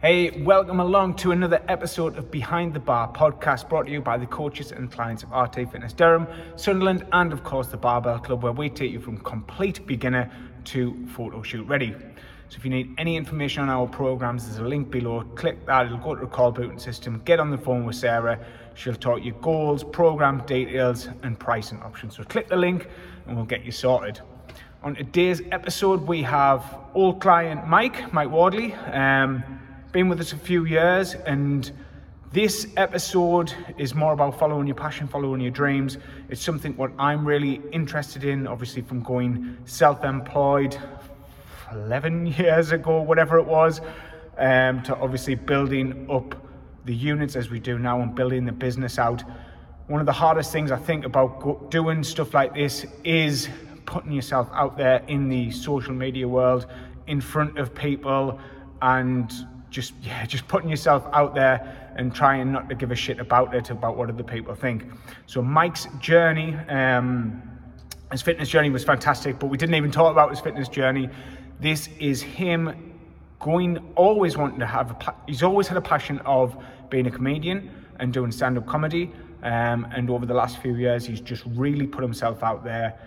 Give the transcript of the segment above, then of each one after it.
Hey, welcome along to another episode of Behind the Bar podcast brought to you by the coaches and clients of RT Fitness Durham, Sunderland, and of course the Barbell Club, where we take you from complete beginner to photo shoot ready. So if you need any information on our programs, there's a link below. Click that, it'll go to the call booting system. Get on the phone with Sarah. She'll talk you goals, program details, and pricing options. So click the link and we'll get you sorted. On today's episode, we have old client Mike, Mike Wardley. Um, been with us a few years, and this episode is more about following your passion, following your dreams. It's something what I'm really interested in, obviously, from going self employed 11 years ago, whatever it was, um, to obviously building up the units as we do now and building the business out. One of the hardest things I think about doing stuff like this is putting yourself out there in the social media world, in front of people, and just yeah, just putting yourself out there and trying not to give a shit about it, about what other people think. So Mike's journey, um, his fitness journey was fantastic, but we didn't even talk about his fitness journey. This is him going, always wanting to have. A, he's always had a passion of being a comedian and doing stand-up comedy. Um, and over the last few years, he's just really put himself out there,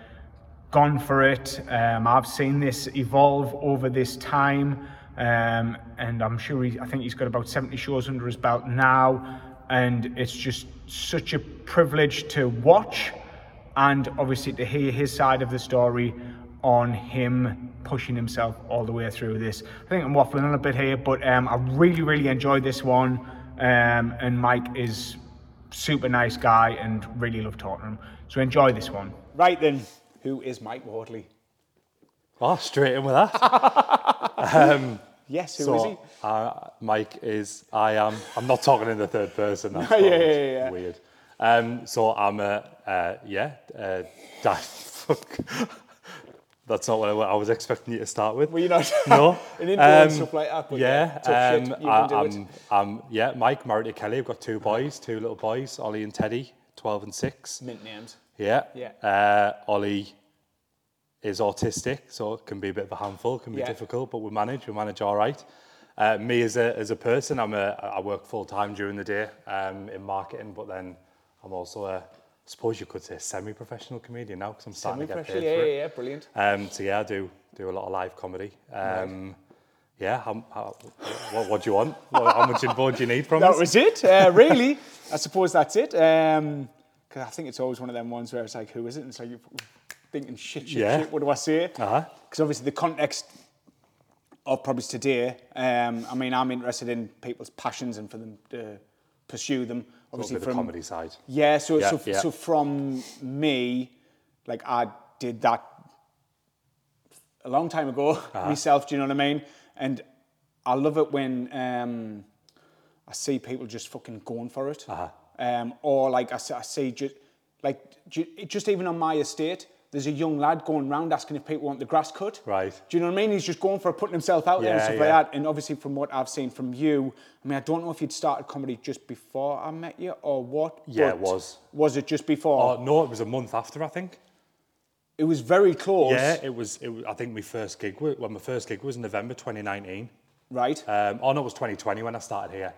gone for it. Um, I've seen this evolve over this time. Um, and I'm sure he, I think he's got about 70 shows under his belt now. And it's just such a privilege to watch and obviously to hear his side of the story on him pushing himself all the way through this. I think I'm waffling a bit here, but um, I really, really enjoyed this one. Um, and Mike is super nice guy and really love talking to him. So enjoy this one. Right then, who is Mike Wardley? Oh, straight in with that. um, Yes, who is so, he? uh, Mike is, I am, I'm not talking in the third person. That's Yeah, yeah, yeah, yeah. weird. Um, so I'm a, uh, yeah, uh, dad, fuck. That's not what I, I was expecting you to start with. Were you not? No. An intro and Um, stuff like that. But yeah, shit. um, You I, can do I'm, it. I'm, yeah, Mike, married to Kelly. I've got two boys, two little boys, Ollie and Teddy, 12 and 6. Mint names. Yeah. Yeah. Uh, Ollie is autistic, so it can be a bit of a handful, it can be Yeah. difficult, but we manage, we manage all right. Uh, me as a, as a person, I'm a, I work full time during the day um, in marketing, but then I'm also a, I suppose you could say, semi-professional comedian now because I'm starting to get paid yeah, for yeah, it. yeah, brilliant. Um, so yeah, I do do a lot of live comedy. Um, Yeah, how, how, what, what do you want? How much info do you need from That us? That was it, uh, really. I suppose that's it. Um 'cause I think it's always one of them ones where it's like, who is it? And it's like you're thinking, shit, shit, Yeah. shit, what do I say? Because Uh-huh. obviously the context of probably today, um, I mean, I'm interested in people's passions and for them to pursue them. Obviously, Obviously, the comedy side. Yeah, so Yeah, so, yeah. so from me, like I did that a long time ago Uh-huh. myself. Do you know what I mean? And I love it when um, I see people just fucking going for it, Uh-huh. um, or like I, I see just like just even on my estate. There's a young lad going round asking if people want the grass cut. Right. Do you know what I mean? He's just going for putting himself out there and Yeah, stuff yeah. like that. And obviously, from what I've seen from you, I mean, I don't know if you'd started comedy just before I met you or what. Yeah, it was. Was it just before? Oh, no, it was a month after, I think. it was very close. Yeah, it was, it was. I think my first gig, well, my first gig was in November 2019. Right. Um, oh no, it was 2020 when I started here.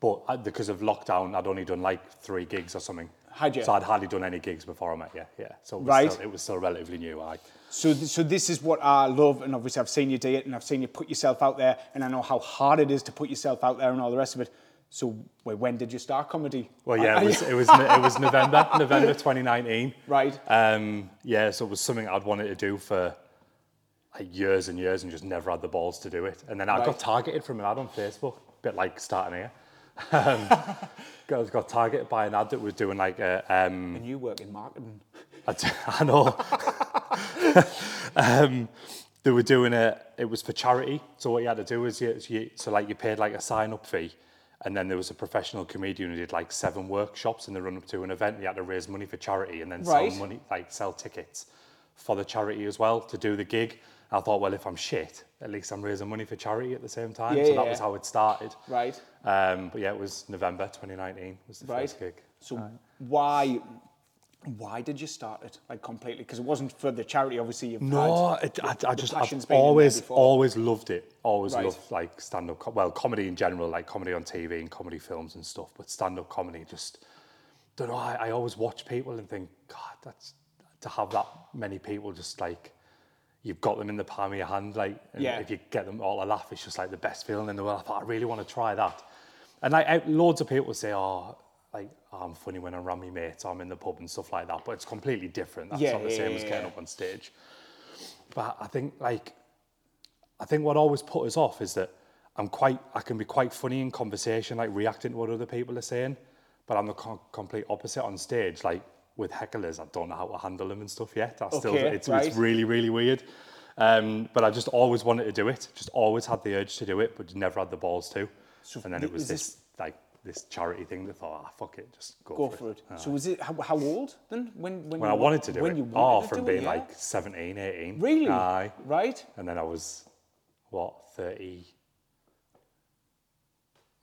But I, because of lockdown, I'd only done like three gigs or something. Had you? So I'd hardly done any gigs before I met you. Yeah. So it was, Right. still, it was still relatively new. I. So, th- so this is what I love, and obviously I've seen you do it, and I've seen you put yourself out there, and I know how hard it is to put yourself out there and all the rest of it. So, wait, when did you start comedy? Well, yeah, it was it was it was November November 2019. Right. Um, yeah, so it was something I'd wanted to do for like years and years, and just never had the balls to do it. And then I Right. got targeted from an ad on Facebook, a bit like starting here. Um, got, got targeted by an ad that was doing like a um, and you work in marketing. I, d- I know. um, they were doing a. It was for charity. So what you had to do is you, you so like you paid like a sign up fee, and then there was a professional comedian who did like seven workshops in the run up to an event. You had to raise money for charity and then Right. sell money like sell tickets for the charity as well to do the gig. I thought, well, if I'm shit, at least I'm raising money for charity at the same time. Yeah, so yeah, that was how it started. Right. Um, but yeah, it was November 2019 was the Right. first gig. So why? Why did you start it like completely? Because it wasn't for the charity, obviously. You've No, it, I, I just I've been in there always always loved it. Always Right. loved like stand up. Well, comedy in general, like comedy on TV and comedy films and stuff. But stand up comedy, just don't know. I, I always watch people and think, God, that's to have that many people just like you've got them in the palm of your hand. Like, Yeah. if you get them all to laugh, it's just like the best feeling in the world. I thought I really want to try that. And like loads of people say, oh. Like oh, I'm funny when I'm around my mates, I'm in the pub and stuff like that, but it's completely different. That's Yeah, not the same yeah, as getting up on stage. But I think like I think what always put us off is that I'm quite I can be quite funny in conversation, like reacting to what other people are saying, but I'm the co- complete opposite on stage. Like with hecklers, I don't know how to handle them and stuff yet. I still Okay, it's, right. it's really really weird. Um, but I just always wanted to do it. Just always had the urge to do it, but never had the balls to. and then it was this, this- like this charity thing that thought, ah, fuck it, just go, Go for, for it. it. So was it how, how old then? When when, When you I wanted to do when it, You oh, wanted from do it, being yeah? like 17, 18. really Aye. right. And then I was, what, 30,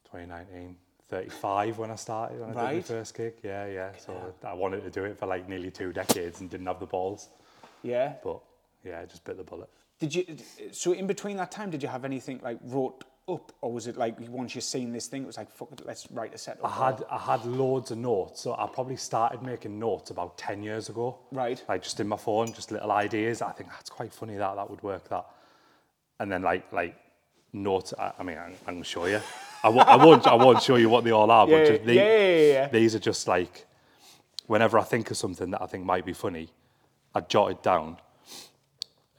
2019, 35 when I started, when I did Right. my first gig. Yeah, yeah. So I wanted to do it for like nearly two decades and didn't have the balls. Yeah. But yeah, I just bit the bullet. Did you? So in between that time, did you have anything like wrote up, or was it like once you seen this thing, it was like fuck it, let's write a set up? I had I had loads of notes, so I probably started making notes about ten years ago. Right. Like just in my phone, just little ideas. I think ah, that's quite funny that that would work. That, and then like like notes. I, I mean, I'm, I'm gonna show you. I, w- I won't I won't show you what they all are. Yeah, but just the- yeah, yeah, these are just like whenever I think of something that I think might be funny, I jot it down.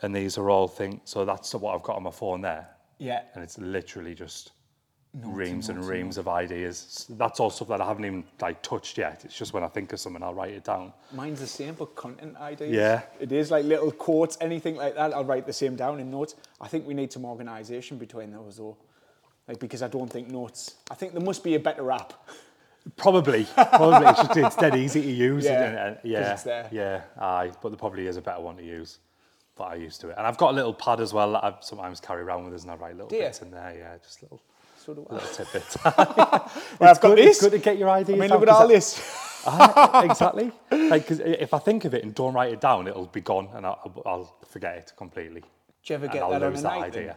And these are all things. So that's what I've got on my phone there yeah. and it's literally just reams and reams of ideas. That's all stuff that I haven't even like touched yet. It's just when I think of something, I'll write it down. Mine's the same, but content ideas. Yeah. It is like little quotes, anything like that. I'll write the same down in notes. I think we need some organisation between those though. Like because I don't think notes. I think there must be a better app. Probably, probably it's just it's dead easy to use. Yeah, and, and, yeah, yeah, aye. But there probably is a better one to use. But I used to it, and I've got a little pad as well that I sometimes carry around with us, and I write little Do you? bits in there. Yeah, just little So do I. little tidbits. Well, I've got this. It's good to get your ideas. I mean, look at all I- this. Aye, ah, exactly. Like, 'cause if I think of it and don't write it down, it'll be gone, and I'll, I'll forget it completely. Do you ever and get I'll that on lose a that idea. then?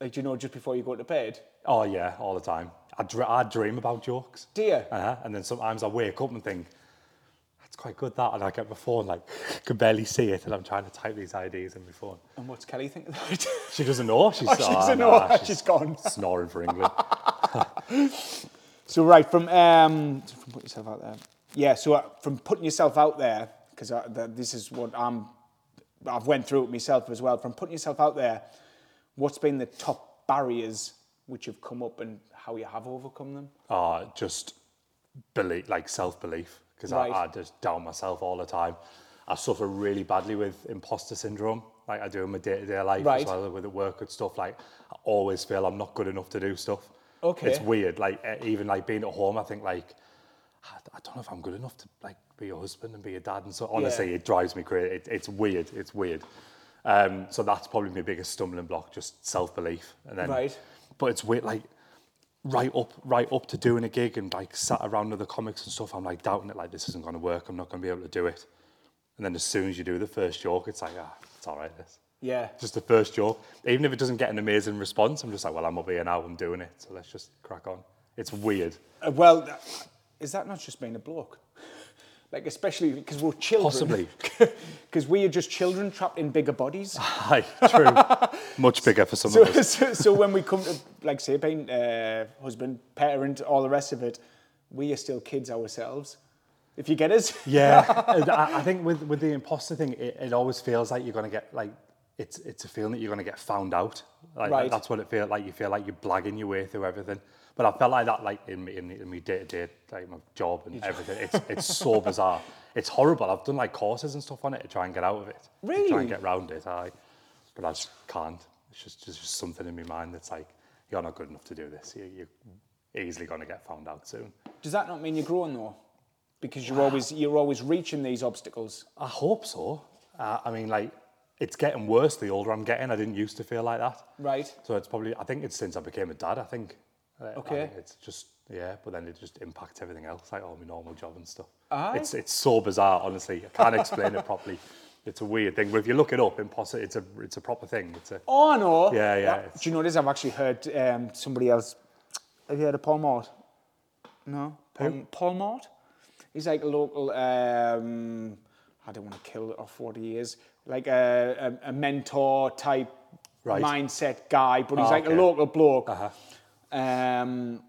Like, do you know, just before you go to bed? Oh yeah, all the time. I, dr- I dream about jokes. Do you? Uh-huh. And then sometimes I wake up and think, that's quite good that. And I get my phone, like, can barely see it. And I'm trying to type these ideas in my phone. And what's Kelly think of that? She doesn't know. She's, Oh, she doesn't know. She's gone. Snoring for England. So right from um, from putting yourself out there. Yeah. So uh, from putting yourself out there, because this is what I'm. I've went through it myself as well. From putting yourself out there, what's been the top barriers which have come up and how you have overcome them? uh, just belief, like self-belief, because Right. I, I just doubt myself all the time. I suffer really badly with imposter syndrome, like I do in my day-to-day life Right. as well with the work and stuff. Like I always feel I'm not good enough to do stuff. Okay. It's weird. Like even like being at home, I think like I I don't know if I'm good enough to like be a husband and be a dad. And so honestly, Yeah. it drives me crazy. It, it's weird. It's weird. Um, so that's probably my biggest stumbling block, just self-belief. And then, Right. but it's weird, like right up, right up to doing a gig and like sat around other comics and stuff. I'm like doubting it, like this isn't going to work. I'm not going to be able to do it. And then as soon as you do the first joke, it's like, ah, it's all right. This Yeah. just the first joke. Even if it doesn't get an amazing response, I'm just like, well, I'm up here now. I'm doing it. So let's just crack on. It's weird. Uh, well, is that not just being a bloke? Like especially because we're children. Possibly. Because we are just children trapped in bigger bodies. Hi, true. Much bigger for some So, of us. so, so when we come to, like, say, being uh, husband, parent, all the rest of it, we are still kids ourselves. If you get us. Yeah, I, I think with with the imposter thing, it, it always feels like you're gonna get like it's it's a feeling that you're gonna get found out. Like Right. that's what it feels like. You feel like you're blagging your way through everything. But I felt like that like in in, in my day to day like my job and everything. It's it's so bizarre. It's horrible. I've done like courses and stuff on it to try and get out of it. To try and get around it. I, but I just can't. It's just there's just something in my mind that's like you're not good enough to do this. You, you're easily gonna get found out soon. Does that not mean you're growing though? Because you're always you're always reaching these obstacles. I hope so. Uh, I mean, like, it's getting worse the older I'm getting. I didn't used to feel like that. Right. So it's probably, I think it's since I became a dad, I think. Okay. it's just, Yeah, but then it just impacts everything else, like all my normal job and stuff. Aye. It's it's so bizarre, honestly. I can't explain it properly. It's a weird thing, but if you look it up, impossible. It's a it's a proper thing. It's a Oh, no. Yeah, yeah, it's- Do you know this? I've actually heard um, somebody else. Have you heard of Paul Mort? No? Paul, Paul Mort? He's like a local, um, I don't want to kill it off what he is, like a, a, a mentor type Right. mindset guy, but he's Ah, like okay. a local bloke. Uh-huh. Um,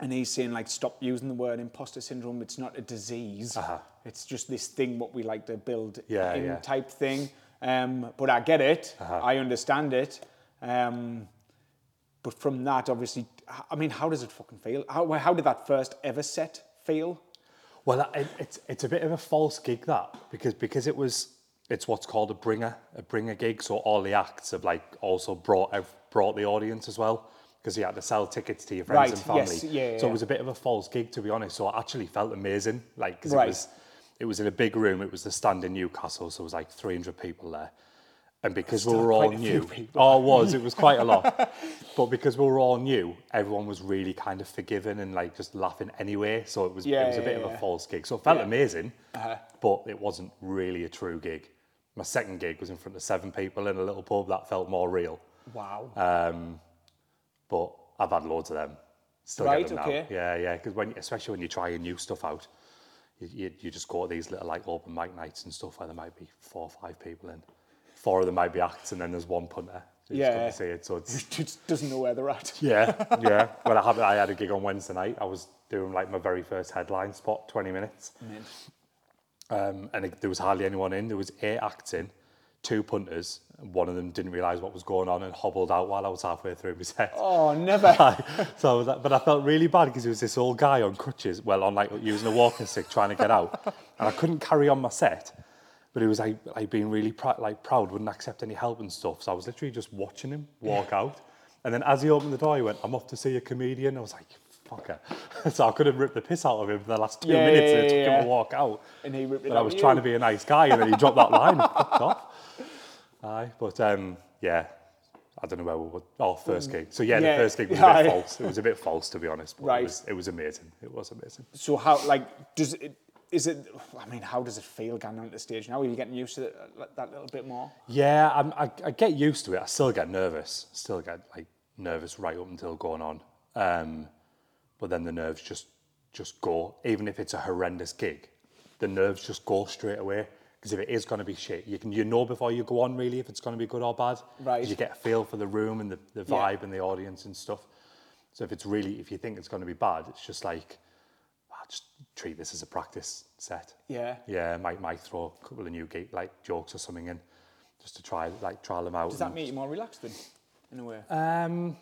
and he's saying like, stop using the word imposter syndrome. It's not a disease. Uh-huh. It's just this thing what we like to build Yeah, in yeah. type thing. Um, but I get it. Uh-huh. I understand it. Um, but from that, obviously, i mean, how does it fucking feel? How, how did that first ever set feel? Well, it, it's it's a bit of a false gig that because because it was it's what's called a bringer a bringer gig. So all the acts have like also brought have brought the audience as well because you had to sell tickets to your friends Right, and family. yes, yeah, so yeah. it was a bit of a false gig to be honest. So I actually felt amazing, like because Right. it was it was in a big room. It was the stand in Newcastle, so it was like 300 people there. And because we were all quite a few new, oh, it was, it was quite a lot. but because we were all new, everyone was really kind of forgiving and like just laughing anyway. So it was, Yeah, it was a bit of. Uh-huh. a false gig. So it felt amazing, but it wasn't really a true gig. My second gig was in front of seven people in a little pub. That felt more real. Wow. Um, but I've had loads of them. Still Right, get them okay. now. Yeah, yeah. Because when, especially when you're trying new stuff out, you, you, you just go to these little like open mic nights and stuff where there might be four or five people in. Four of them might be acts, and then there's one punter. So just Yeah. to see it. So it's just doesn't know where they're at. yeah, yeah. When I had I had a gig on Wednesday night, I was doing like my very first headline spot, 20 minutes. Um, and it, there was hardly anyone in. There was eight acts in, two punters. And one of them didn't realise what was going on and hobbled out while I was halfway through my set. Oh, never. so like, but I felt really bad because it was this old guy on crutches, well, on like using a walking stick, trying to get out, and I couldn't carry on my set. But he was like, like being really pr- like proud, wouldn't accept any help and stuff. So I was literally just watching him walk out, and then as he opened the door, he went, "I'm off to see a comedian." I was like, "Fucker!" so I could have ripped the piss out of him for the last two Yeah, minutes, yeah, and it took yeah, him to walk out. And he ripped it But I was of trying to be a nice guy, and then he dropped that line. and fucked off. Aye, but um, yeah, I don't know where we were. Oh, first gig. So yeah, Mm. Yeah, the first gig was a bit false. It was a bit false, to be honest. But Right. It was, it was amazing. It was amazing. So how, like, does it, is it, I mean, how does it feel going on the stage now? Are you getting used to it, uh, that little bit more? Yeah, I'm, I, I get used to it. I still get nervous. Still get like nervous right up until going on. Um, but then the nerves just just go. Even if it's a horrendous gig, the nerves just go straight away. Because if it is going to be shit, you can you know before you go on really if it's going to be good or bad. Right. You get a feel for the room and the, the Yeah. vibe and the audience and stuff. So if it's really if you think it's going to be bad, it's just like ah, just treat this as a practice set. Yeah. Yeah, might might throw a couple of new gate like jokes or something in, just to try like trial them out. Does that make you more relaxed then, in a way? Um,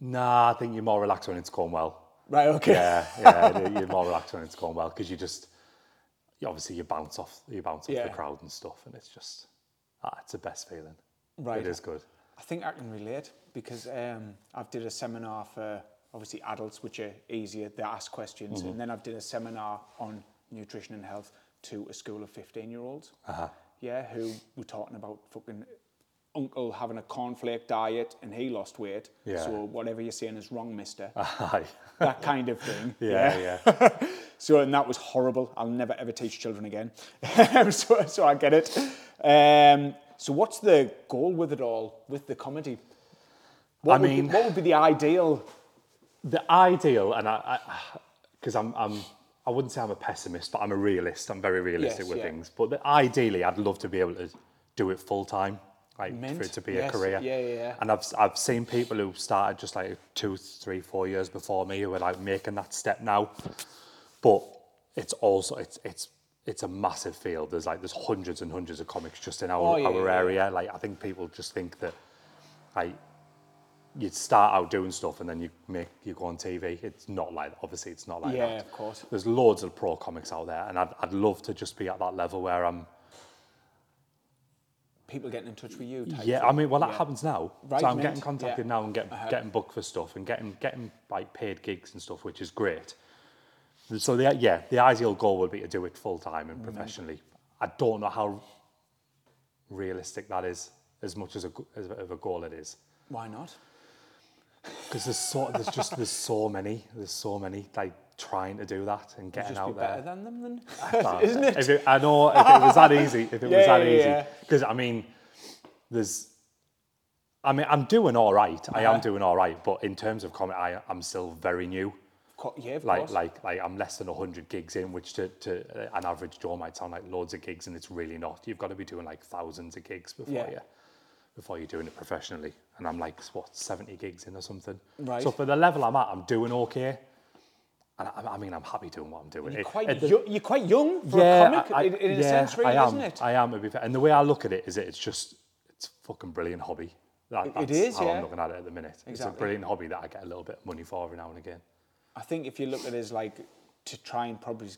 nah, I think you're more relaxed when it's going well. right, okay. Yeah, yeah, you're more relaxed when it's going well because you just, you obviously you bounce off, you bounce off Yeah. the crowd and stuff, and it's just, ah, it's the best feeling. Right. It is good. I think I can relate because um, I've did a seminar for obviously adults, which are easier. They ask questions, Mm-hmm. and then I've did a seminar on nutrition and health to a school of fifteen-year-olds. Uh-huh. Yeah, who were talking about fucking uncle having a cornflake diet and he lost weight. Yeah. So whatever you're saying is wrong, Mister. Aye. that kind of thing. yeah, yeah. So and that was horrible. I'll never ever teach children again. so, so I get it. Um, so what's the goal with it all, with the comedy? What I would mean- be, what would be the ideal? the ideal, and I, because I'm, I'm, I wouldn't say I'm a pessimist, but I'm a realist. I'm very realistic Yes, with yeah. things. But the, ideally, I'd love to be able to do it full time, like Mint, for it to be yes, a career. yeah, yeah, yeah. And I've, I've seen people who started just like two, three, four years before me who are like making that step now. But it's also it's it's it's a massive field. There's like there's hundreds and hundreds of comics just in our, Oh, yeah, our yeah, area. Like I think people just think that like you start out doing stuff and then you make you go on TV. It's not like obviously it's not like Yeah, that. of course. There's loads of pro comics out there, and I'd I'd love to just be at that level where I'm. People getting in touch with you. Type Yeah, thing. I mean, well, that Yeah. happens now. Right, so I'm getting contacted yeah. Uh-huh. now and get, getting booked for stuff and getting getting like paid gigs and stuff, which is great. So the yeah, the ideal goal would be to do it full time Mm-hmm. and professionally. I don't know how realistic that is, as much as a, as of a goal it is. Why not? because there's so there's just there's so many there's so many like trying to do that and getting Just be out better there. than them then. Isn't it? If it, I know if it was that easy, if it Yeah, was that yeah, easy, yeah. because I mean, there's. I mean, I'm doing all right. I Uh-huh. am doing all right, but in terms of comedy, I, I'm still very new. Yeah, of Like, course. like, like, I'm less than 100 gigs in, which to, to uh, an average Joe might sound like loads of gigs, and it's really not. You've got to be doing like thousands of gigs before Yeah. you, before you're doing it professionally. And I'm like, what, 70 gigs in or something. Right. So for the level I'm at, I'm doing okay. And I, I mean, I'm happy doing what I'm doing. You're quite, it- the- yo- you're quite young for yeah, a comic, I- in, in a yeah, sense, really, I am. isn't it? I am, to be fair. And the way I look at it is that it's just, it's a fucking brilliant hobby. That, It- that's it is, how yeah. I'm looking at it at the minute. Exactly. It's a brilliant hobby that I get a little bit of money for every now and again. I think if you look at it as like to try and probably,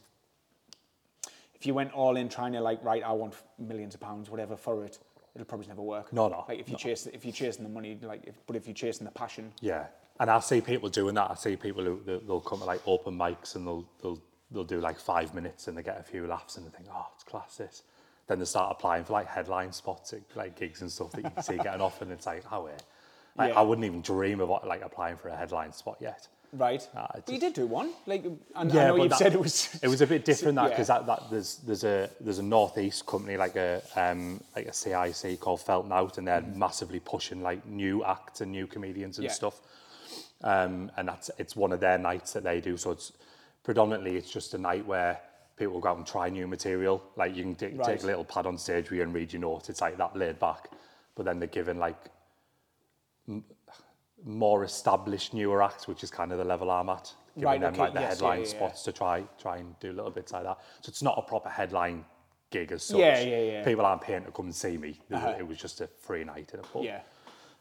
if you went all in trying to like, right, I want millions of pounds, whatever, for it, it'll probably never work. No, no, Like if you no. chase, if you're chasing the money, like, if, but if you're chasing the passion, Yeah, and I see people doing that. I see people who they'll- they'll come to like open mics and they'll they'll they'll do like five minutes and they get a few laughs and they think, oh, it's class this. Then they start applying for like headline spots, at, like gigs and stuff that you can see getting off, and it's like, oh, yeah. Like, Yeah. I wouldn't even dream of like applying for a headline spot yet. Right? Ah, but you did do one, like, and I Yeah, know you've that- said it was. It was a bit different that Yeah. because that, that there's there's a there's a northeast company like a um like a CIC called Felton Out and they're massively pushing like new acts and new comedians and Yeah. stuff. Um and that's it's one of their nights that they do. So it's predominantly it's just a night where people go out and try new material. Like you can t- Right. take a little pad on stage where you and read your notes. It's like that laid back. But then they're given like more established newer acts, which is kind of the level I'm at. Giving Right, them okay, like the yes, headline yeah, yeah. spots to try try and do little bits like that. So it's not a proper headline gig as such. Yeah, yeah, yeah. People aren't paying to come and see me. It, Uh-huh. was, it was just a free night in a pub. Yeah.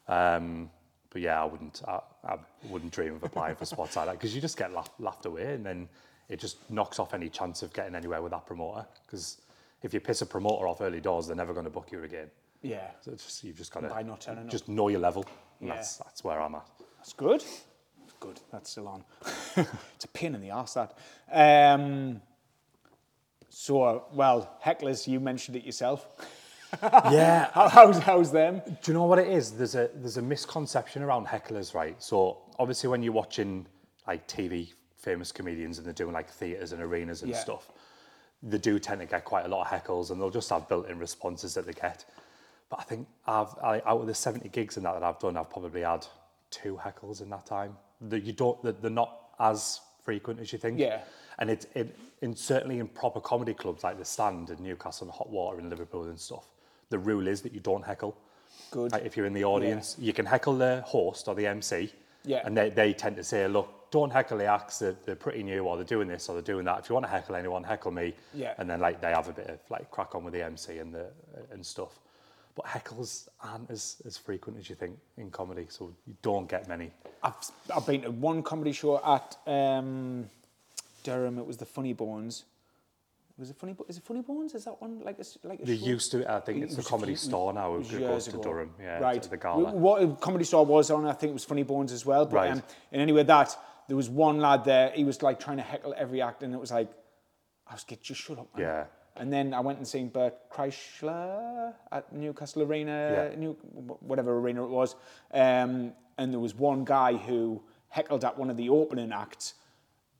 Um, but yeah, I wouldn't I, I wouldn't dream of applying for spots like that because you just get laugh, laughed away and then it just knocks off any chance of getting anywhere with that promoter. Because if you piss a promoter off early doors, they're never going to book you again. Yeah. So just, you've just got to turning up. just know your level. And Yeah. That's that's where I'm at. That's good. That's good. That's still on. it's a pain in the arse, that. Um, so, well, hecklers, you mentioned it yourself. yeah, How, how's, how's them? Do you know what it is? There's a there's a misconception around hecklers, right? So obviously when you're watching like TV famous comedians and they're doing like theatres and arenas and Yeah. stuff, they do tend to get quite a lot of heckles and they'll just have built-in responses that they get. But I think I've I, out of the 70 gigs and that that I've done, I've probably had two heckles in that time. That you don't that they're not as frequent as you think. Yeah. And it, it in certainly in proper comedy clubs like the Stand in Newcastle and Hot Water in Liverpool and stuff, the rule is that you don't heckle. Good. Like if you're in the audience, you can heckle the host or the MC. Yeah. And they, they tend to say, look, don't heckle the acts. They're, they're pretty new or they're doing this or they're doing that. If you want to heckle anyone, heckle me. Yeah. And then like they have a bit of like crack on with the MC and the and stuff. But heckles aren't as, as frequent as you think in comedy, so you don't get many. I've, I've been to one comedy show at um, Durham. It was the Funny Bones. Was it Funny? Bo- Is it Funny Bones? Is that one like a, like a They show? used to, I think It it's the comedy was store now. It goes to ago. Durham, yeah, right. to the gala. Wh- What comedy store was on? I think it was Funny Bones as well. But Right. um, and anyway, that there was one lad there. He was like trying to heckle every act, and it was like, I was get just shut up, man. Yeah. And then I went and seen Bert Kreischer at Newcastle Arena, Yeah. New, whatever arena it was. Um, and there was one guy who heckled at one of the opening acts,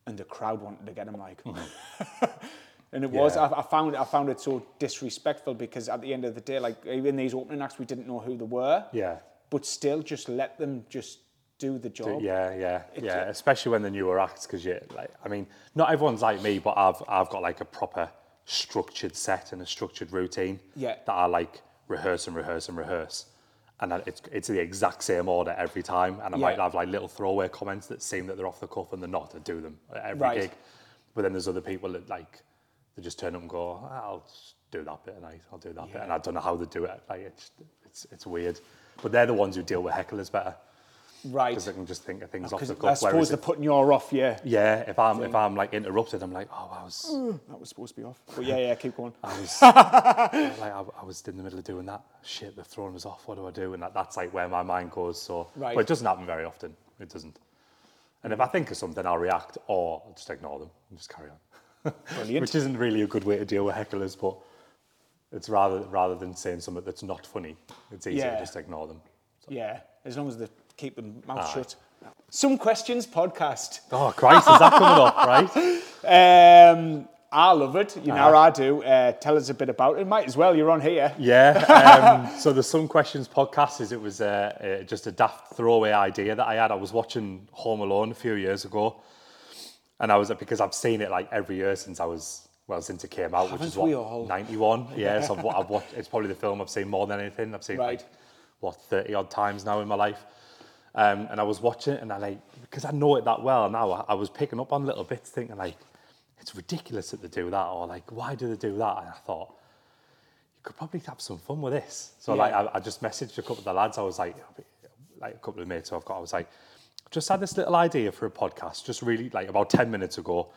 and the crowd wanted to get him like. and it was. Mm-hmm. I, I found I found it so disrespectful because at the end of the day, like in these opening acts, we didn't know who they were. Yeah. But still, just let them just do the job. Yeah, yeah, yeah. Especially when the newer acts, because you like, I mean, not everyone's like me, but I've I've got like a proper structured set and a structured routine. Yeah. That I like rehearse and rehearse and rehearse, and it's it's the exact same order every time. And I might have like little throwaway comments that seem that they're off the cuff and they're not. I do them at every Right. gig. But then there's other people that like they just turn up and go, "Ah, I'll do that bit and I'll do that bit, and I don't know how they do it. Like it's it's it's weird. But they're the ones who deal with hecklers better Right. because I can just think of things off the I cuff. suppose Whereas they're if, putting you off, yeah. yeah, if I'm if I'm like interrupted, I'm like, oh, I was That was supposed to be off. But yeah, yeah, keep going. I was like I, I was in the middle of doing that. Shit, they're throwing us off. What do I do? And that, that's like where my mind goes. So, Right. but it doesn't happen very often. It doesn't. And if I think of something, I'll react, or I'll just ignore them and just carry on. Brilliant. Which isn't really a good way to deal with hecklers, but it's rather rather than saying something that's not funny, it's easier Yeah. to just ignore them. Yeah, as long as they keep them mouth Aye. shut. Some Questions podcast. Oh, Christ, is that coming up, right? Um, I love it. You Uh-huh. know I do. Uh, tell us a bit about it. Might as well. You're on here. Yeah. Um, so the Some Questions podcast is it was uh, uh, just a daft throwaway idea that I had. I was watching Home Alone a few years ago, and I was because I've seen it like every year since I was well since it came out, which is Haven't what we all? ninety one. Yeah, so I've, I've watched. It's probably the film I've seen more than anything. I've seen Right. like what thirty odd times now in my life. Um, and I was watching it, and I like because I know it that well now. I, I was picking up on little bits, thinking like, it's ridiculous that they do that, or like, why do they do that? And I thought, you could probably have some fun with this. So like, I, I just messaged a couple of the lads. I was like, like a couple of mates I've got. I was like, just had this little idea for a podcast, just really like about ten minutes ago,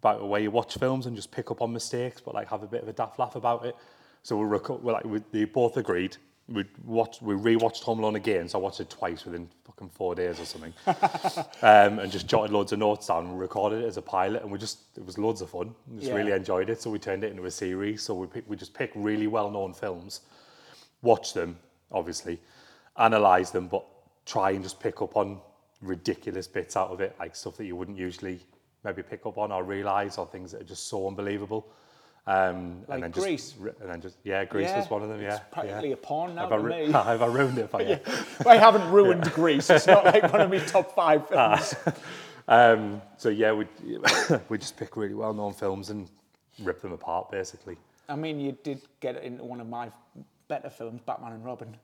about the way you watch films and just pick up on mistakes, but like have a bit of a daft laugh about it. So we reco- we're like, we, they both agreed. We watched, we rewatched Home Alone again. So I watched it twice within fucking four days or something, um, and just jotted loads of notes down and recorded it as a pilot. And we just, it was loads of fun. We just Yeah. really enjoyed it. So we turned it into a series. So we pick, we just pick really well-known films watch them, obviously, analyze them, but try and just pick up on ridiculous bits out of it, like stuff that you wouldn't usually maybe pick up on or realize, or things that are just so unbelievable. Um, Like and then Grease? Just, and then just yeah, Grease was one of them. Yeah, It's practically yeah. a porn now Have I, ru- have I ruined it for you? I haven't ruined Grease. It's not like one of my top five Ah. films. Um, so yeah, we we just pick really well-known films and rip them apart, basically. I mean, you did get into one of my better films, Batman and Robin.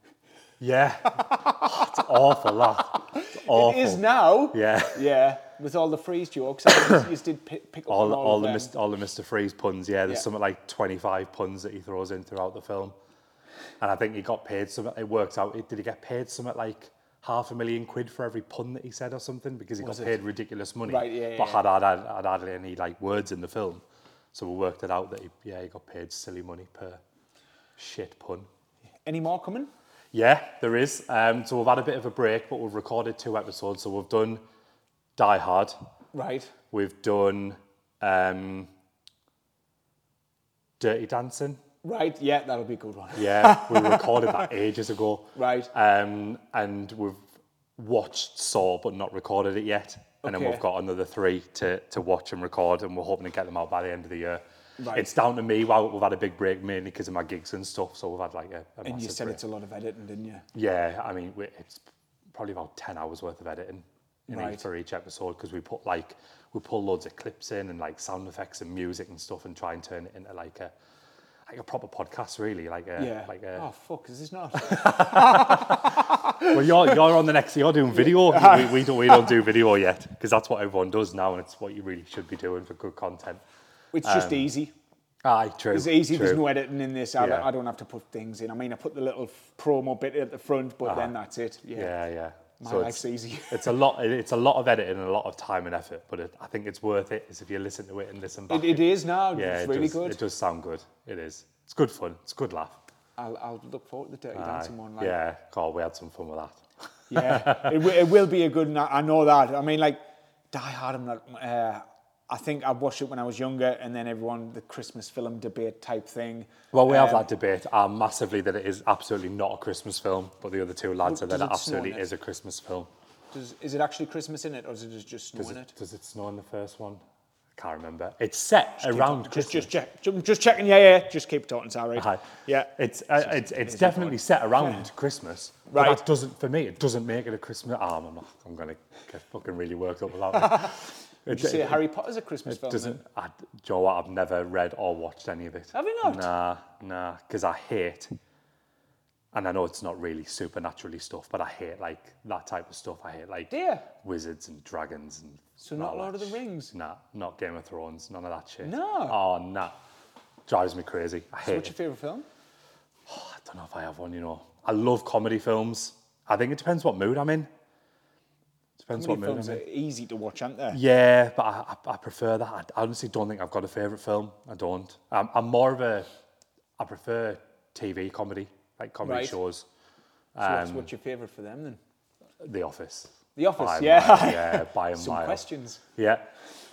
Yeah, it's awful. That it's awful. It is now. Yeah. Yeah, with all the freeze jokes. I just did pick, pick up all, all, all, the. Mr. all the Mr. Freeze puns. Yeah, there's Yeah. something like 25 puns that he throws in throughout the film, and I think he got paid some. It works out. Did he get paid something like half a million quid for every pun that he said or something? Because he Was got it? paid ridiculous money, Right, yeah, but yeah. had had, had had hardly any like words in the film, so we worked it out that he, yeah he got paid silly money per shit pun. Any more coming? Yeah, there is. Um, so we've had a bit of a break, but we've recorded two episodes. So we've done Die Hard. Right. We've done um, Dirty Dancing. Right. Yeah, that'll be a good one. Yeah, we recorded that ages ago. Right. Um, and we've watched Saw, but not recorded it yet. And then we've got another three to, to watch and record, and we're hoping to get them out by the end of the year. Right. It's down to me. Well, we've had a big break mainly because of my gigs and stuff. So we've had like a, a And you said break. it's a lot of editing, didn't you? Yeah, I mean, it's probably about 10 hours worth of editing in Right. each, for each episode because we put like, we pull loads of clips in and like sound effects and music and stuff and try and turn it into like a, like a proper podcast really, like a, Yeah. like a, Oh fuck! Is this not? well, you're, you're on the next, you're doing video. we, we, don't, we don't do video yet because that's what everyone does now and it's what you really should be doing for good content. It's just um, easy. Aye, true. It's easy. True. There's no editing in this. I, don't, Yeah. I don't have to put things in. I mean, I put the little promo bit at the front, but uh-huh. then that's it. Yeah. Yeah, yeah. My So life's it's, easy. it's a lot. It's a lot of editing and a lot of time and effort, but it, I think it's worth it. Is if you listen to it and listen back. It, it is now. Yeah, it's it really does, good. It does sound good. It is. It's good fun. It's good laugh. I'll, I'll look forward to the Dirty Aye. Dancing one. Like, yeah, God, we had some fun with that. yeah, it, wi- it will be a good. night. I know that. I mean, like Die Hard. I'm not. Uh, I think I watched it when I was younger, and then everyone the Christmas film debate type thing. Well, we have Um, that debate uh, massively that it is absolutely not a Christmas film, but the other two lads Well, said that it does it snow in absolutely it? is a Christmas film. Does, is it actually Christmas in it, or is it just, just snow Does in it, it? does it snow in the first one? I can't remember. It's set around Just, Christmas. just check. Just checking. Yeah, yeah. Just keep talking. Sorry. Yeah. It's uh, it's it's definitely set around Christmas. But Right. that doesn't for me. It doesn't make it a Christmas. Oh, I'm I'm gonna get fucking really worked up about it. Would you say Harry Potter's a Christmas film? doesn't. I, do you know what? I've never read or watched any of it. Have you not? Nah, nah. Because I hate, and I know it's not really supernaturally stuff, but I hate like that type of stuff. I hate like you? wizards and dragons and. So not Lord of the Rings? Nah, not Game of Thrones. None of that shit. No? Oh, nah. Drives me crazy. I hate What's your favourite film? I don't know if I have one, you know. I love comedy films. I think it depends what mood I'm in. Depends what films are easy to watch, aren't they? Yeah, but I, I, I prefer that. I, honestly don't think I've got a favourite film. I don't. I'm, I'm more of a, I prefer TV comedy, like comedy Right. shows. So what's, um, what's your favourite for them then? The Office. The Office, By yeah. yeah, by and Some questions. Yeah.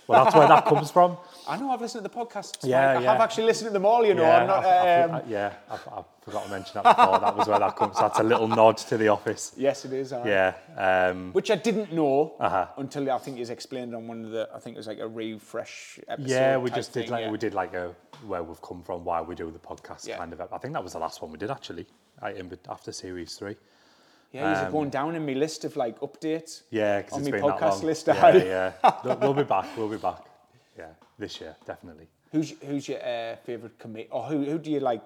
Well, that's where that comes from. I know I've listened to the podcast. Yeah, Mike. I have actually listened to them all. You know, yeah, I'm not. I, I, um, I, yeah, I, I forgot to mention that before. that was where that comes. That's a little nod to the office. yes, it is. Yeah. Um, Which I didn't know Uh-huh. until I think he's explained on one of the. I think it was like a refresh episode. yeah, we just did thing, like yeah. we did like a where we've come from, why we do the podcast Yeah. kind of. I think that was the last one we did actually. In, after series three. Yeah, he's um, going down in my list of like updates. Yeah, because On it's my been that podcast long. list, Yeah, yeah. Look, we'll be back. We'll be back. Yeah, this year definitely. Who's who's your uh, favorite comedian, or who who do you like?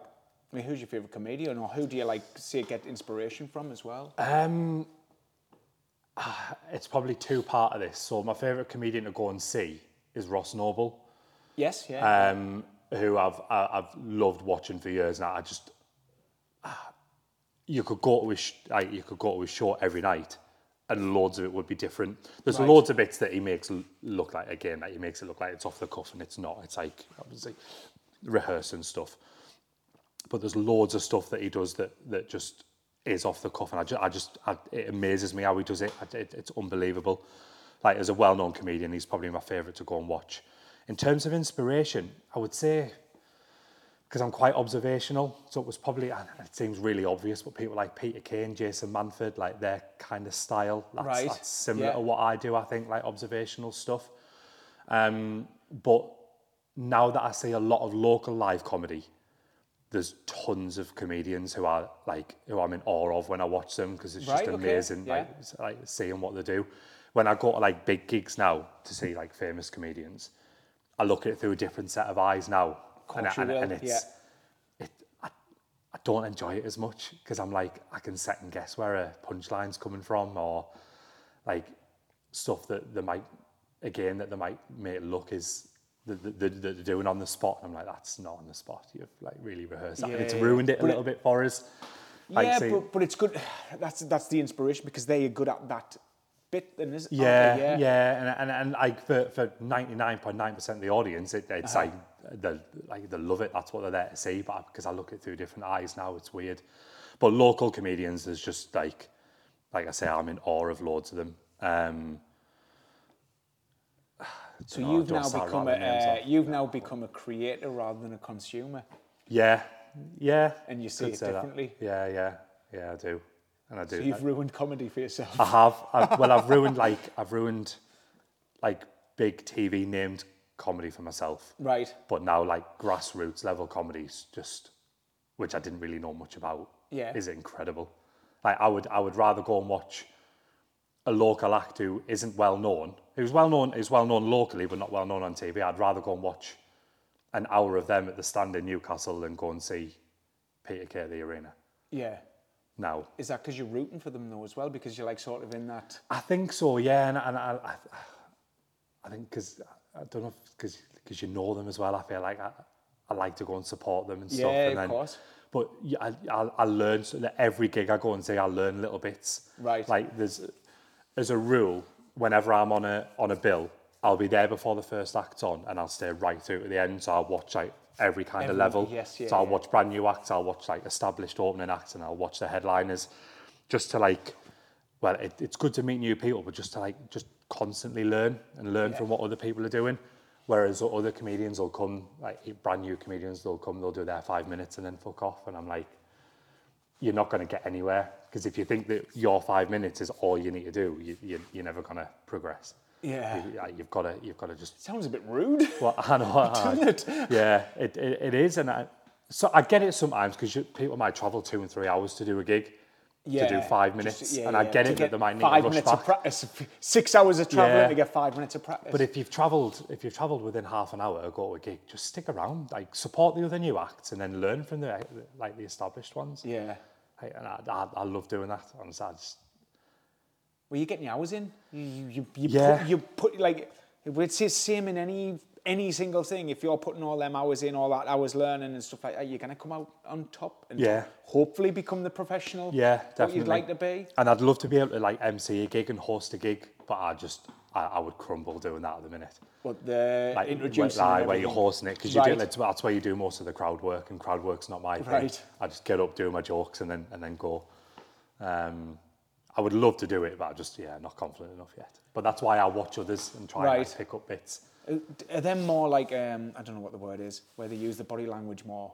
I mean, who's your favorite comedian, or who do you like see get inspiration from as well? Um, it's probably two part of this. So my favourite comedian to go and see is Ross Noble, yes, yeah. um, who I've I- I've loved watching for years now. I just ah, you could go to his like, you could go to his show every night, and loads of it would be different. There's Right. loads of bits that he makes look like again, like he makes it look like it's off the cuff, and it's not. It's like obviously rehearsing stuff. But there's loads of stuff that he does that that just is off the cuff, and I just, I just I, it amazes me how he does it. I- it. It's unbelievable. Like as a well-known comedian, he's probably my favourite to go and watch. In terms of inspiration, I would say because I'm quite observational, so it was probably it seems really obvious, but people like Peter Kay, Jason Manford, like their kind of style, that's, Right, that's similar yeah. to what I do. I think like observational stuff. Um, but now that I see a lot of local live comedy, there's tons of comedians who are like who I'm in awe of when I watch them because it's just Right, okay, amazing, yeah. like s- like seeing what they do. When I go to like big gigs now to see like famous comedians, I look at it through a different set of eyes now, and, and, and it's yeah. it. I, I don't enjoy it as much because I'm like I can second guess where a punchline's coming from or like stuff that they might again that they might make it look is that that they're doing on the spot. And I'm like that's not on the spot. You've like really rehearsed that, and it's ruined it a but it- little bit for us. Like, yeah, say- but, but it's good. That's that's the inspiration because they're good at that bit, then is Yeah, yeah, yeah. and, and and like for for ninety nine point nine percent of the audience, it, it's Uh-huh. like they like they love it. That's what they're there to see. But because I look at it through different eyes now, it's weird. But local comedians, there's just like, like I say, I'm in awe of loads of them. Um, So No, you've now become a uh, you've now become a creator rather than a consumer. yeah, yeah. And you see it say that. differently. Yeah, yeah, yeah. I do, and I do. So you've ruined comedy for yourself. I have. I've, well, I've ruined like I've ruined like big TV named comedy for myself. Right. But now like grassroots level comedies, just which I didn't really know much about, Yeah. is incredible. Like I would I would rather go and watch a local act who isn't well known, who's well known is well known locally but not well known on TV. I'd rather go and watch an hour of them at the stand in Newcastle than go and see Peter Kay at the arena. Yeah. Now, Is that because you're rooting for them though as well? Because you're like sort of in that. I think so, yeah, and, and I, I, I think because I don't know because because you know them as well. I feel like I, I like to go and support them and stuff. Yeah, and of then, course. But I, I, I learn so that every gig I go and see, I learn little bits. Right. Like there's as a rule, whenever I'm on a on a bill, I'll be there before the first act's on, and I'll stay right through to the end. So I'll watch like every kind Every- of level. yes, yeah, so I'll yeah. watch brand new acts. I'll watch like established opening acts, and I'll watch the headliners, just to like well, it, it's good to meet new people, but just to like just constantly learn and learn from what other people are doing. Whereas other comedians will come, like brand new comedians, they'll come, they'll do their five minutes and then fuck off. And I'm like, you're not going to get anywhere because if you think that your five minutes is all you need to do, you, you, you're never going to progress. Yeah. You, you've got to, you've got to just Sounds a bit rude. well, I know. I- it? Yeah, it, it, it is, and I, so I get it sometimes because people might travel two and three hours to do a gig, to do five minutes, just- yeah, and I get to it that they might need to five rush minutes back. of practice, six hours of traveling Yeah. to get five minutes of practice. But if you've travelled, if you've travelled within half an hour, go to a gig, just stick around, like support the other new acts, and then learn from the like the established ones. yeah, Like, and I, I, I love doing that. Honestly, I just, well, you're getting your hours in. You you you, you Yeah. put you put like it's the same in any any single thing. If you're putting all them hours in, all that hours learning and stuff like that, you're gonna come out on top and Yeah. hopefully become the professional. yeah, definitely. you'd like to be. And I'd love to be able to like MC a gig and host a gig, but I just, I, I would crumble doing that at the minute. But the like introducing where, and where you're hosting it because Right. you do that's, where you do most of the crowd work and crowd work's not my thing. Right. I just get up, do my jokes, and then and then go. Um, I would love to do it, but I'm just yeah, not confident enough yet. But that's why I watch others and try and like, pick up bits. Are them more like um, I don't know what the word is, where they use the body language more?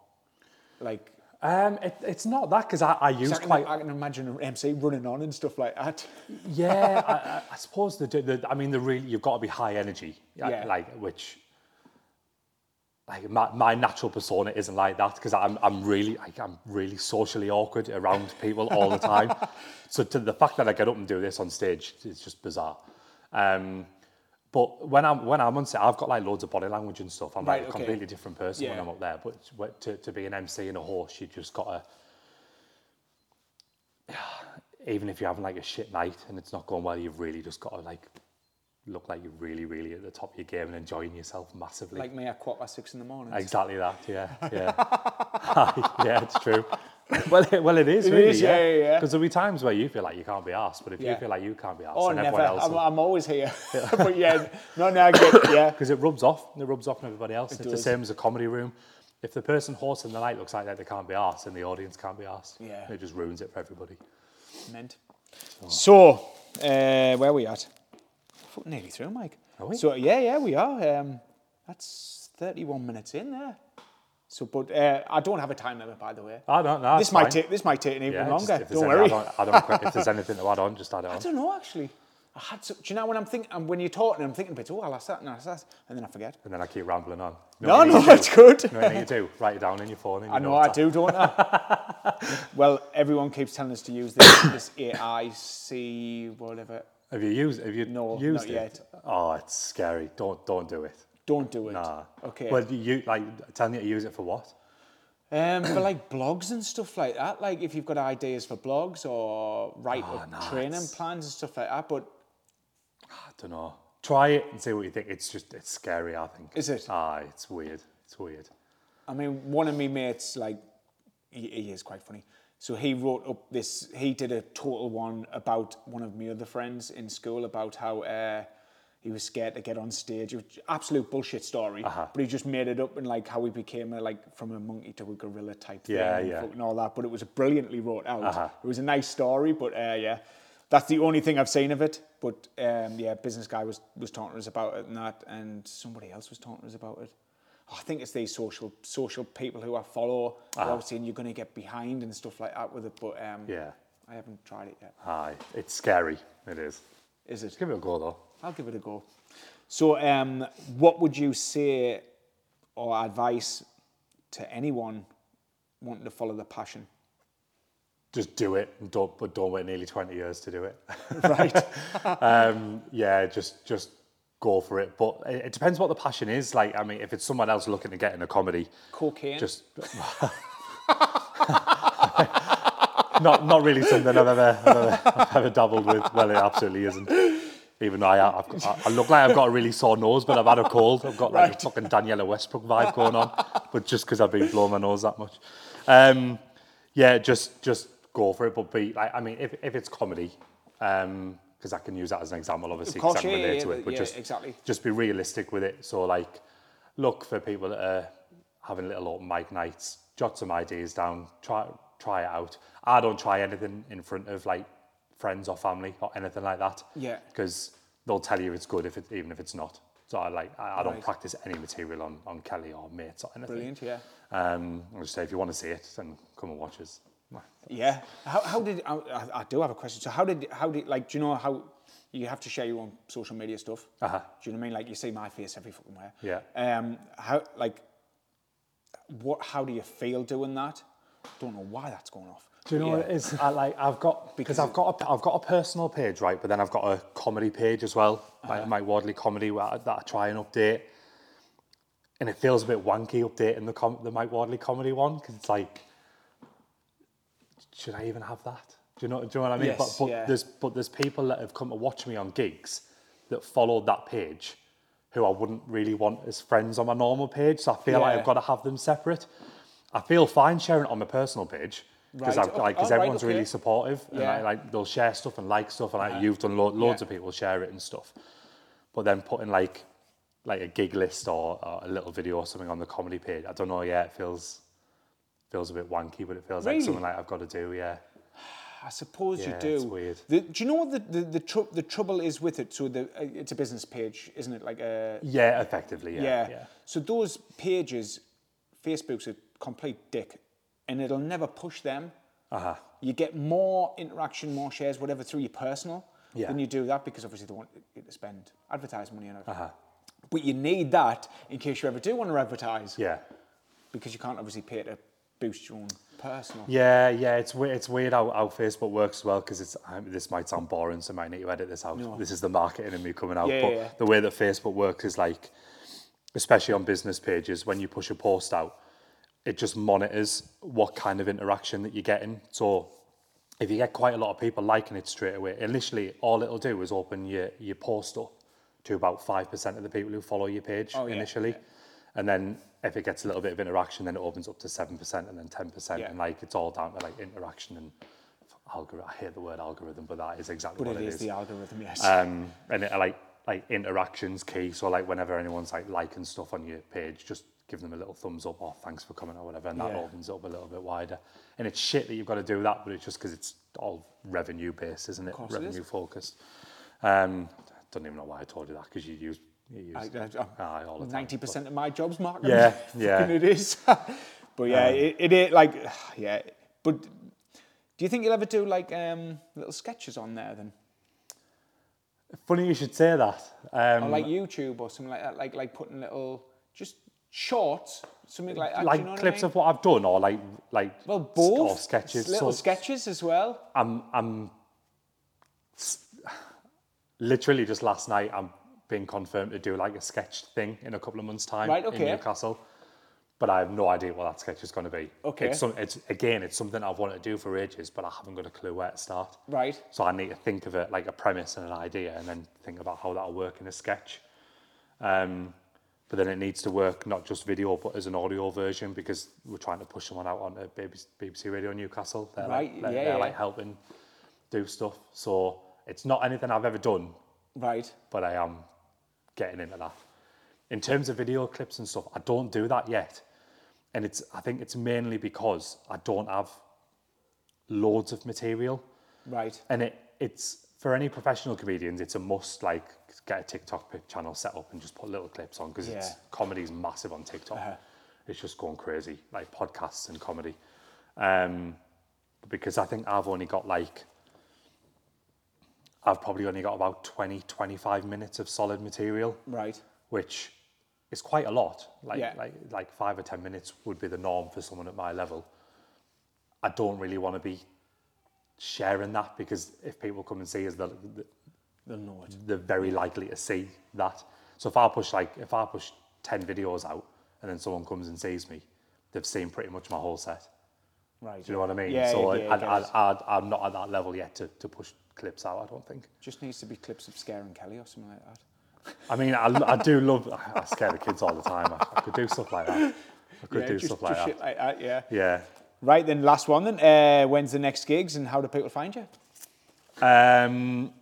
Like Um, it, it's not that because I, I use I can, quite I can imagine an MC running on and stuff like that. yeah. I, I, suppose the, the I mean the really you've got to be high energy, yeah. Like which. Like my, my natural persona isn't like that because I'm I'm really like, I'm really socially awkward around people all the time. so to the fact that I get up and do this on stage, it's just bizarre. Um, but when I'm when I'm on set, I've got like loads of body language and stuff. I'm Right, like a okay. completely different person when I'm up there. But to, to be an MC and a horse, you just gotta even if you're having like a shit night and it's not going well, you've really just got to like look like you're really, really at the top of your game and enjoying yourself massively. like me at quarter past six in the morning. exactly that, yeah, yeah, yeah, it's true. Well, it, well, it is It really, is, yeah, yeah, yeah. Because there'll be times where you feel like you can't be asked, but if Yeah. you feel like you can't be asked, oh, then never. everyone else, I'm, will- I'm always here. but yeah, no, no, I get yeah. because it rubs off. It rubs off on everybody else. it's the same as a comedy room. If the person hosting the night looks like that they can't be asked, then the audience can't be asked. Yeah. it just ruins it for everybody. Meant. So, uh, where are we at? Nearly through, Mike. Are we? So yeah, yeah, we are. Um, that's 31 minutes in there. So, but uh, I don't have a time limit, by the way. I don't know. this might take this might take an even Yeah, longer. Don't worry. add-on- add-on que- if there's anything to add on, just add it I don't know actually. I had to, do you know when I'm thinking when you're talking, I'm thinking, but oh, I'll ask that and I'll ask that, and then I forget. And then I keep rambling on. You No, no, to it's good. You know what you do? Write it down in your phone. and I you know I do, don't I? well, everyone keeps telling us to use this, this AIC, whatever. Have you used? Have you No, used not it? yet. Oh, it's scary. Don't don't do it. Don't do it. Nah. Okay. Well, you like telling you to use it for what? Um, for like blogs and stuff like that, like if you've got ideas for blogs or write Oh, up no, training it's- plans and stuff like that. But I don't know. Try it and see what you think. It's just it's scary. I think. Is it? Ah, it's weird. It's weird. I mean, one of my mates, like, he, he is quite funny. So he wrote up this, he did a total one about one of my other friends in school about how uh, he was scared to get on stage. It was absolute bullshit story, Uh-huh. but he just made it up and like how he became a, like from a monkey to a gorilla type thing Yeah, and all that. But it was brilliantly wrote out. Uh-huh. It was a nice story, but uh, yeah, that's the only thing I've seen of it. But um, yeah, business guy was was talking to us about it and that, and somebody else was talking to us about it. I think it's these social social people who I follow saying you're going to get behind and stuff like that with it. But um, Yeah. I haven't tried it yet. Aye, it's scary. It is. Is it? Give it a go though. I'll give it a go. So, um, what would you say or advice to anyone wanting to follow the passion? Just do it, and don't but don't wait nearly twenty years to do it. Right. um, yeah, just just go for it. But it, it depends what the passion is. Like, I mean, if it's someone else looking to get in a comedy, Cocaine. just not not really something I've ever, I've ever I've ever dabbled with. Well, it absolutely isn't. Even though I, I've, I look like I've got a really sore nose, but I've had a cold. I've got like a fucking Danniella Westbrook vibe going on, but just because I've been blowing my nose that much. Um, yeah, just just go for it. But be like, I mean, if if it's comedy, because I can use that as an example, obviously, because I can relate yeah, to it. But yeah, just exactly. just be realistic with it. So like, look for people that are having little open mic nights, jot some ideas down, try try it out. I don't try anything in front of like friends or family or anything like that. Yeah. Because they'll tell you it's good if it, even if it's not. So I like I, I don't Right. practice any material on, on Kelly or mates or anything. Brilliant, yeah. Um, I'll just say if you want to see it, then come and watch us. Yeah. How, how did I, I- do have a question? So how did how did like do you know how you have to share your own social media stuff? Uh-huh. Do you know what I mean? Like you see my face every fucking where. Yeah. Um. How like what? How do you feel doing that? Don't know why that's going off. Do you know But what it is? I like I've got because I've got a, I've got a personal page, right? But then I've got a comedy page as well, like my uh-huh. Wardley comedy where I, that I try and update. And it feels a bit wanky updating the com- the Mike Wardley comedy one because it's like, should I even have that? Do you know? Do you know what I mean? Yes, but but yeah. there's but there's people that have come to watch me on gigs that followed that page, who I wouldn't really want as friends on my normal page. So I feel like I've got to have them separate. I feel fine sharing it on my personal page because Right. Like because Oh, right, everyone's really okay. supportive and Yeah. like, they'll share stuff and like stuff and like you've done lo- loads Yeah. of people share it and stuff. But then putting like like a gig list or, or a little video or something on the comedy page, I don't know. Yeah, it feels feels a bit wanky, but it feels Really? like something like I've got to do. Yeah, I suppose Yeah, you do. it's weird. The, do you know what the the the, tr- the trouble is with it? So the uh, it's a business page, isn't it? Like a Yeah, effectively, yeah. yeah. yeah. So those pages, Facebook's a complete dick, and it'll never push them. Uh-huh. You get more interaction, more shares, whatever, through your personal Yeah. when you do that because obviously they want you to spend advertising money on it. Uh-huh. But you need that in case you ever do want to advertise Yeah. because you can't obviously pay to boost your own personal. Yeah, yeah, it's weird. It's weird how, how Facebook works as well because it's. Um, this might sound boring, so I might need to edit this out. No. This is the marketing in me coming out. Yeah, but yeah. the way that Facebook works is like, especially on business pages, when you push a post out, it just monitors what kind of interaction that you're getting. So, if you get quite a lot of people liking it straight away, initially all it'll do is open your your post up to about five percent of the people who follow your page Oh, yeah, initially. yeah. And then if it gets a little bit of interaction, then it opens up to 7% and then 10%. Yeah. And like it's all down to like interaction and algorithm. I hate the word algorithm, but that is exactly But what it it is the algorithm, yes. Um, and it, like like interactions key. So like whenever anyone's like liking stuff on your page, just give them a little thumbs up or thanks for coming or whatever, and that Yeah. opens it up a little bit wider. And it's shit that you've got to do that, but it's just because it's all revenue based, isn't it? it revenue focused. Um, don't even know why I told you that because you use you use I, I, aye, all the time. Ninety but- percent of my job's marketing. Yeah, yeah. It is. but yeah, it, it is like yeah. But do you think you'll ever do like um, little sketches on there then, Funny you should say that. Um, or like YouTube or something like that? Like like putting little just shorts, something like that. like you know what I clips mean? of what I've done, or like like well both or sketches. little So sketches as well. I'm I'm literally just last night I'm being confirmed to do like a sketch thing in a couple of months' time Right, in. Newcastle. But I have no idea what that sketch is going to be. Okay. It's, some, it's again, it's something I've wanted to do for ages, but I haven't got a clue where to start. Right. So I need to think of it like a premise and an idea, and then think about how that'll work in a sketch. Um, but then it needs to work not just video, but as an audio version because we're trying to push someone out onto BBC, BBC Radio Newcastle. They're Right, like, they're, yeah, they're yeah. like helping do stuff. So it's not anything I've ever done, Right. but I am getting into that. In terms of video clips and stuff, I don't do that yet. And it's I think it's mainly because I don't have loads of material. Right. And it it's for any professional comedians, it's a must like get a TikTok channel set up and just put little clips on because it's Yeah. comedy's massive on TikTok. Uh-huh. It's just going crazy, like podcasts and comedy. Um, because I think I've only got like I've probably only got about 20, 25 minutes of solid material, Right. which is quite a lot. Like Yeah. like like five or ten minutes would be the norm for someone at my level. I don't really want to be sharing that because if people come and see us, they'll, They'll know it. they're very likely to see that. So if I push like if I push ten videos out and then someone comes and sees me, they've seen pretty much my whole set. Right. Do you know what I mean? Yeah, so yeah, I, I'm not at that level yet to, to push clips out. I don't think. Just needs to be clips of scaring Kelly or something like that. I mean, I, I do love. I scare the kids all the time. I, I could do stuff like that. I could yeah, do just, stuff like just that. shit like that. Yeah. Yeah. Right then, last one then. Uh, when's the next gigs and how do people find you? Um,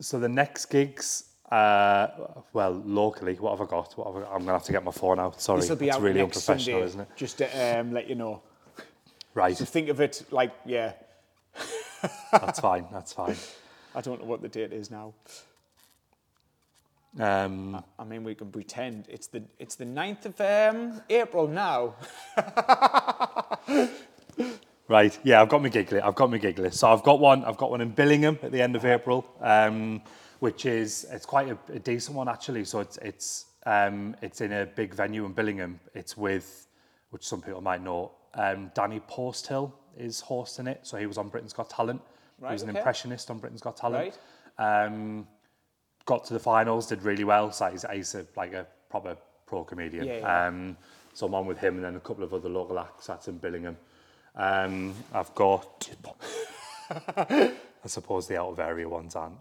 so the next gigs, uh, well, locally, what have I got? What have I, I'm gonna have to get my phone out. Sorry, This will be it's out really unprofessional, Sunday, isn't it? Just to um, let you know. Right, So think of it like, yeah, that's fine. That's fine. I don't know what the date is now. Um, I mean, we can pretend it's the it's the 9th of um, April now. right, yeah, I've got my gig list. I've got my gig list. So I've got one. I've got one in Billingham at the end of April, um, which is it's quite a, a decent one actually. So it's it's um, it's in a big venue in Billingham. It's with which some people might know. Um, Danny Posthill is hosting it. So he was on Britain's Got Talent. Right, he was an okay. impressionist on Britain's Got Talent. Right. Um, got to the finals, did really well. So he's, he's a, like a proper pro comedian. Yeah, yeah. Um, so I'm on with him and then a couple of other local acts. That's in Billingham. Um, I've got, I suppose the out of area ones aren't.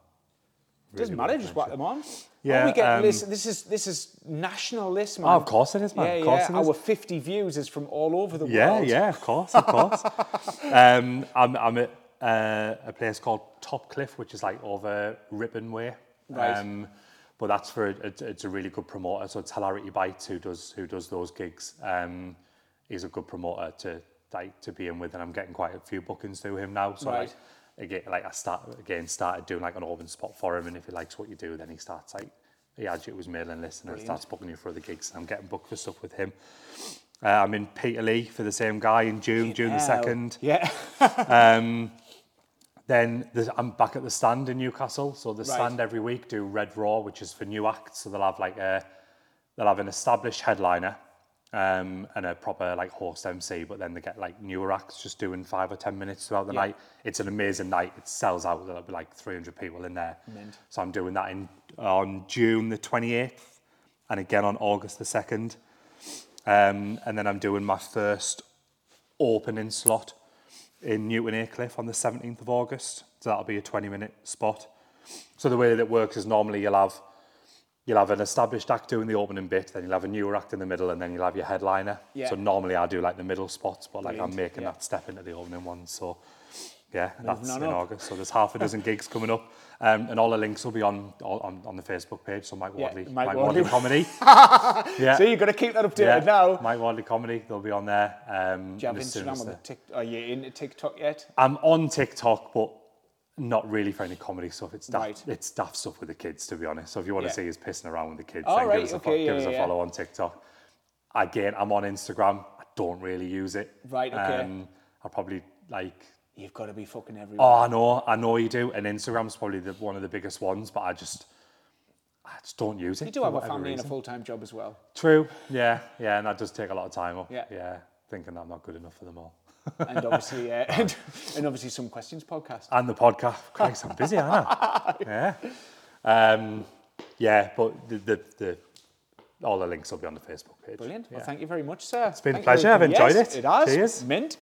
Doesn't matter, just whack them on. Yeah, Oh, we get um, listen, this is this is national list, man. Oh, of course it is, man. Yeah, of course yeah. it is. Our 50 views is from all over the Yeah, world. yeah, yeah, of course, of course. um, I'm, I'm at uh, a place called Topcliffe, which is like over Ripon Way. Right. Um, but that's for a, it's, it's a really good promoter. So it's Hilarity Bites who does who does those gigs. Um, he's a good promoter to like to be in with, and I'm getting quite a few bookings through him now. So Right. like, again, like I start again started doing like an open spot for him, and if he likes what you do, then he starts like he adds you to his mailing list and then starts booking you for other gigs. And I'm getting booked for stuff with him. Uh, I'm in Peterlee for the same guy in June, June the second. Yeah. Then I'm back at the stand in Newcastle. So the stand every week do Red Raw, which is for new acts. So they'll have like a, they'll have an established headliner um, and a proper like horse MC, but then they get like newer acts just doing five or ten minutes throughout the Yeah. night. It's an amazing night. It sells out. There'll be like 300 people in there. Mint. So I'm doing that in on June the 28th and again on August the 2nd. Um, and then I'm doing my first opening slot in Newton Aycliffe on the 17th of August. So that'll be a 20 minute spot. So the way that it works is normally you'll have you'll have an established act doing the opening bit, then you'll have a newer act in the middle, and then you'll have your headliner. Yeah. So normally I do like the middle spots, but like I'm making yeah. that step into the opening one. So yeah, that's in up. August. So there's half a dozen gigs coming up, um, and all the links will be on on, on the Facebook page. So Mike Yeah, Mike Mike, Wardley. Wardley comedy. yeah. So you've got to keep that updated yeah, now. Mike Wardley comedy. They'll be on there. Um, Do you have and as soon Instagram as or the the- Tik? Are you in TikTok yet? I'm on TikTok, but not really for any comedy stuff. It's daft, Right. it's daft stuff with the kids, to be honest. So if you want Yeah. to see us pissing around with the kids, Oh, then right, give us, a, okay, give yeah, us a yeah, follow on TikTok. Again, I'm on Instagram. I don't really use it. Right, okay. Um, I probably like. You've got to be fucking everywhere. Oh. I know, I know you do. And Instagram's probably the, one of the biggest ones, but I just, I just don't use it. you do have a family and a full-time job as well. True. Yeah, yeah, and that does take a lot of time up. Yeah. yeah. Thinking that I'm not good enough for them all. And obviously, uh, and, and obviously some questions podcast. and the podcast. Christ, I'm busy, aren't I? yeah. Um, yeah, but the, the, the all the links will be on the Facebook page. Brilliant. Well, thank you very much, sir. It's been a pleasure. I've enjoyed it. It has. Cheers. Mint.